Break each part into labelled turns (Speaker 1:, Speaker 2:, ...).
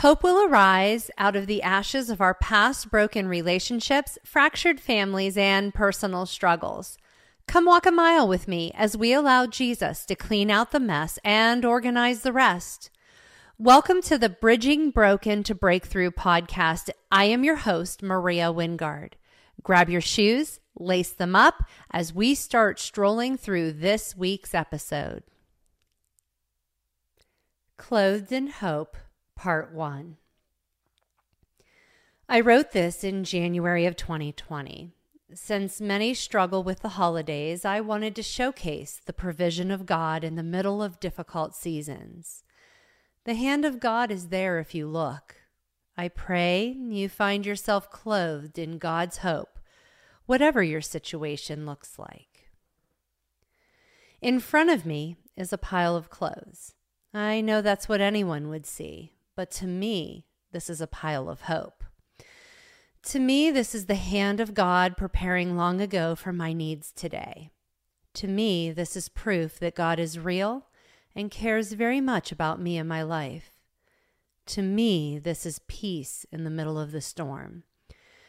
Speaker 1: Hope will arise out of the ashes of our past broken relationships, fractured families, and personal struggles. Come walk a mile with me as we allow Jesus to clean out the mess and organize the rest. Welcome to the Bridging Broken to Breakthrough podcast. I am your host, Maria Wingard. Grab your shoes, lace them up as we start strolling through this week's episode. Clothed in Hope Part 1. I wrote this in January of 2020. Since many struggle with the holidays, I wanted to showcase the provision of God in the middle of difficult seasons. The hand of God is there if you look. I pray you find yourself clothed in God's hope, whatever your situation looks like. In front of me is a pile of clothes. I know that's what anyone would see, but to me, this is a pile of hope. To me, this is the hand of God preparing long ago for my needs today. To me, this is proof that God is real and cares very much about me and my life. To me, this is peace in the middle of the storm,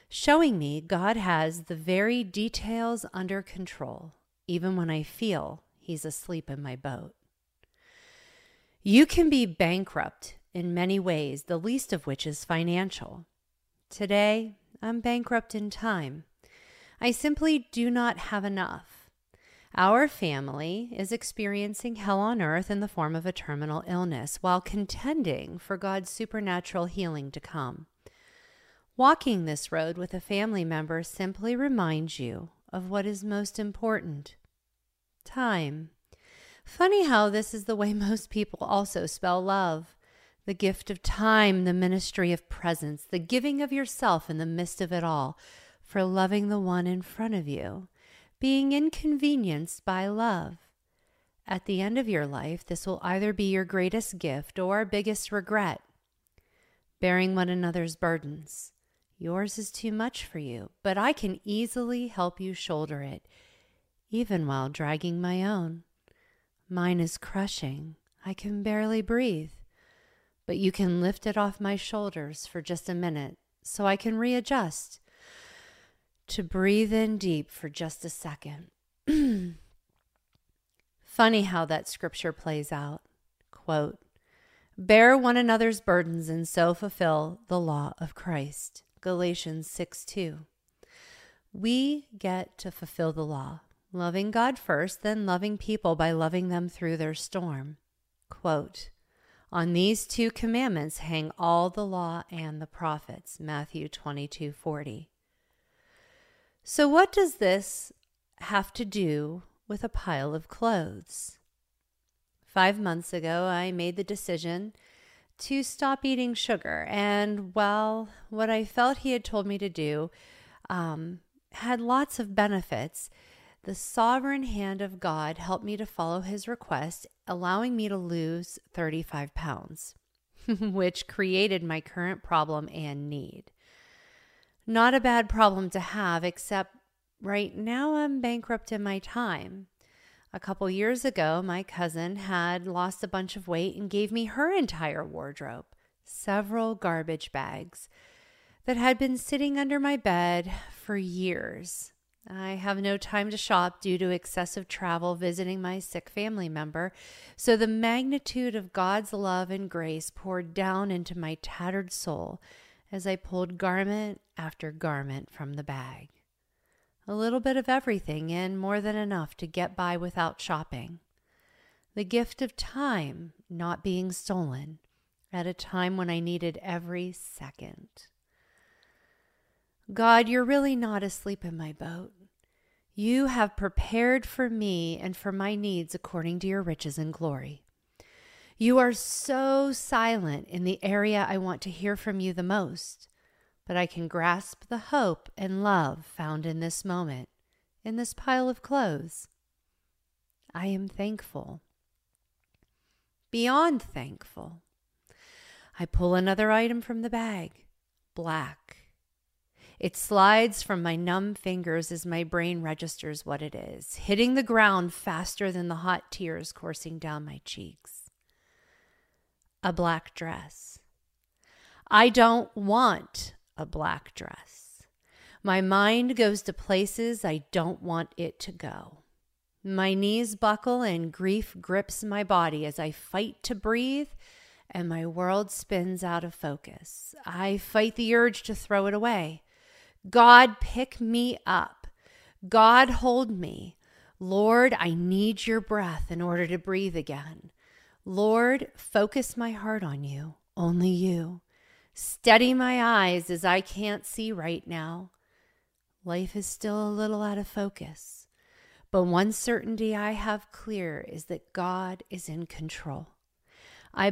Speaker 1: showing me God has the very details under control, even when I feel He's asleep in my boat. You can be bankrupt in many ways, the least of which is financial. Today, I'm bankrupt in time. I simply do not have enough. Our family is experiencing hell on earth in the form of a terminal illness while contending for God's supernatural healing to come. Walking this road with a family member simply reminds you of what is most important time. Funny how this is the way most people also spell love the gift of time, the ministry of presence, the giving of yourself in the midst of it all, for loving the one in front of you, being inconvenienced by love. At the end of your life, this will either be your greatest gift or biggest regret. Bearing one another's burdens. Yours is too much for you, but I can easily help you shoulder it, even while dragging my own. Mine is crushing. I can barely breathe but you can lift it off my shoulders for just a minute so I can readjust. To breathe in deep for just a second. Funny how that scripture plays out. Quote, Bear one another's burdens and so fulfill the law of Christ. Galatians 6 2. We get to fulfill the law, loving God first, then loving people by loving them through their storm. Quote, on these two commandments hang all the law and the prophets. Matthew 22 40. So, what does this have to do with a pile of clothes? Five months ago, I made the decision to stop eating sugar. And while what I felt he had told me to do um, had lots of benefits, the sovereign hand of God helped me to follow his request, allowing me to lose 35 pounds, which created my current problem and need. Not a bad problem to have, except right now I'm bankrupt in my time. A couple years ago, my cousin had lost a bunch of weight and gave me her entire wardrobe, several garbage bags that had been sitting under my bed for years. I have no time to shop due to excessive travel visiting my sick family member, so the magnitude of God's love and grace poured down into my tattered soul as I pulled garment after garment from the bag. A little bit of everything and more than enough to get by without shopping. The gift of time not being stolen at a time when I needed every second. God, you're really not asleep in my boat. You have prepared for me and for my needs according to your riches and glory. You are so silent in the area I want to hear from you the most, but I can grasp the hope and love found in this moment, in this pile of clothes. I am thankful. Beyond thankful. I pull another item from the bag black it slides from my numb fingers as my brain registers what it is, hitting the ground faster than the hot tears coursing down my cheeks. A black dress. I don't want a black dress. My mind goes to places I don't want it to go. My knees buckle and grief grips my body as I fight to breathe and my world spins out of focus. I fight the urge to throw it away. God, pick me up. God, hold me. Lord, I need your breath in order to breathe again. Lord, focus my heart on you, only you. Steady my eyes as I can't see right now. Life is still a little out of focus, but one certainty I have clear is that God is in control.